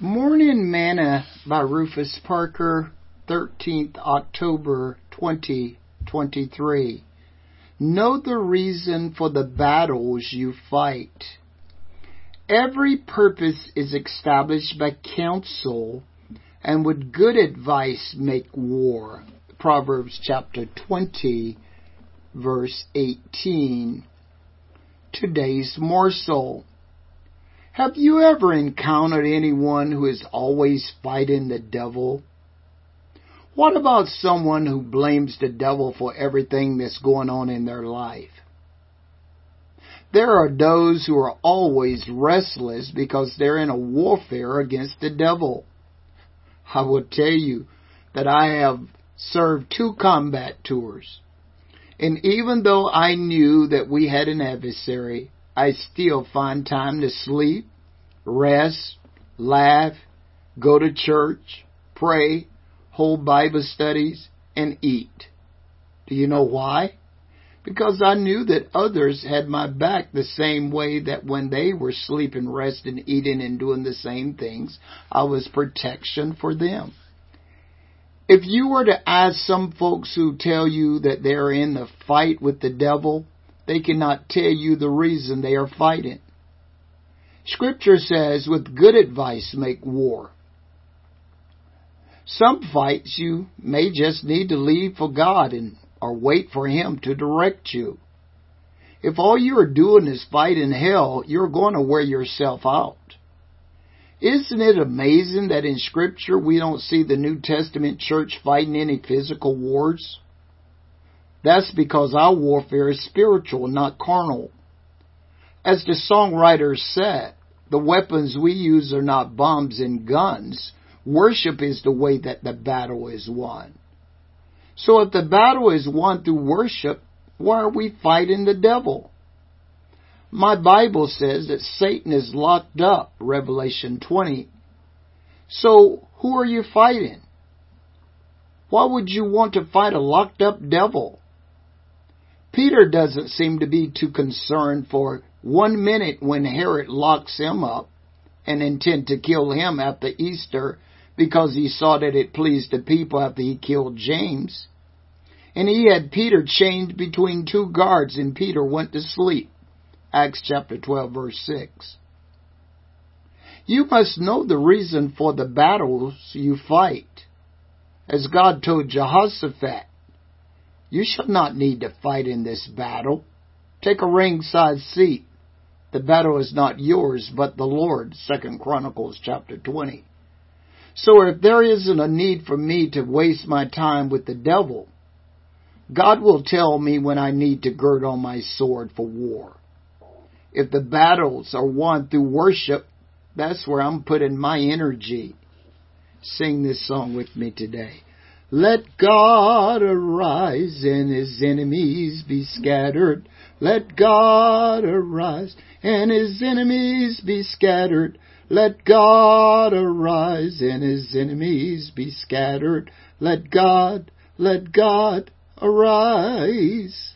Morning Manna by Rufus Parker, 13th October 2023. Know the reason for the battles you fight. Every purpose is established by counsel, and with good advice make war. Proverbs chapter 20, verse 18. Today's morsel. Have you ever encountered anyone who is always fighting the devil? What about someone who blames the devil for everything that's going on in their life? There are those who are always restless because they're in a warfare against the devil. I will tell you that I have served two combat tours. And even though I knew that we had an adversary, I still find time to sleep, rest, laugh, go to church, pray, hold Bible studies, and eat. Do you know why? Because I knew that others had my back the same way that when they were sleeping, resting, eating, and doing the same things, I was protection for them. If you were to ask some folks who tell you that they're in the fight with the devil, they cannot tell you the reason they are fighting. Scripture says, with good advice make war. Some fights you may just need to leave for God and or wait for Him to direct you. If all you are doing is fighting hell, you're going to wear yourself out. Isn't it amazing that in Scripture we don't see the New Testament church fighting any physical wars? That's because our warfare is spiritual, not carnal. As the songwriter said, the weapons we use are not bombs and guns. Worship is the way that the battle is won. So if the battle is won through worship, why are we fighting the devil? My Bible says that Satan is locked up, Revelation 20. So who are you fighting? Why would you want to fight a locked up devil? Peter doesn't seem to be too concerned for one minute when Herod locks him up and intend to kill him after Easter because he saw that it pleased the people after he killed James. And he had Peter chained between two guards and Peter went to sleep. Acts chapter 12 verse 6. You must know the reason for the battles you fight. As God told Jehoshaphat, you shall not need to fight in this battle. Take a ringside seat. The battle is not yours, but the Lord's. Second Chronicles chapter 20. So if there isn't a need for me to waste my time with the devil, God will tell me when I need to gird on my sword for war. If the battles are won through worship, that's where I'm putting my energy. Sing this song with me today. Let God arise and his enemies be scattered. Let God arise and his enemies be scattered. Let God arise and his enemies be scattered. Let God, let God arise.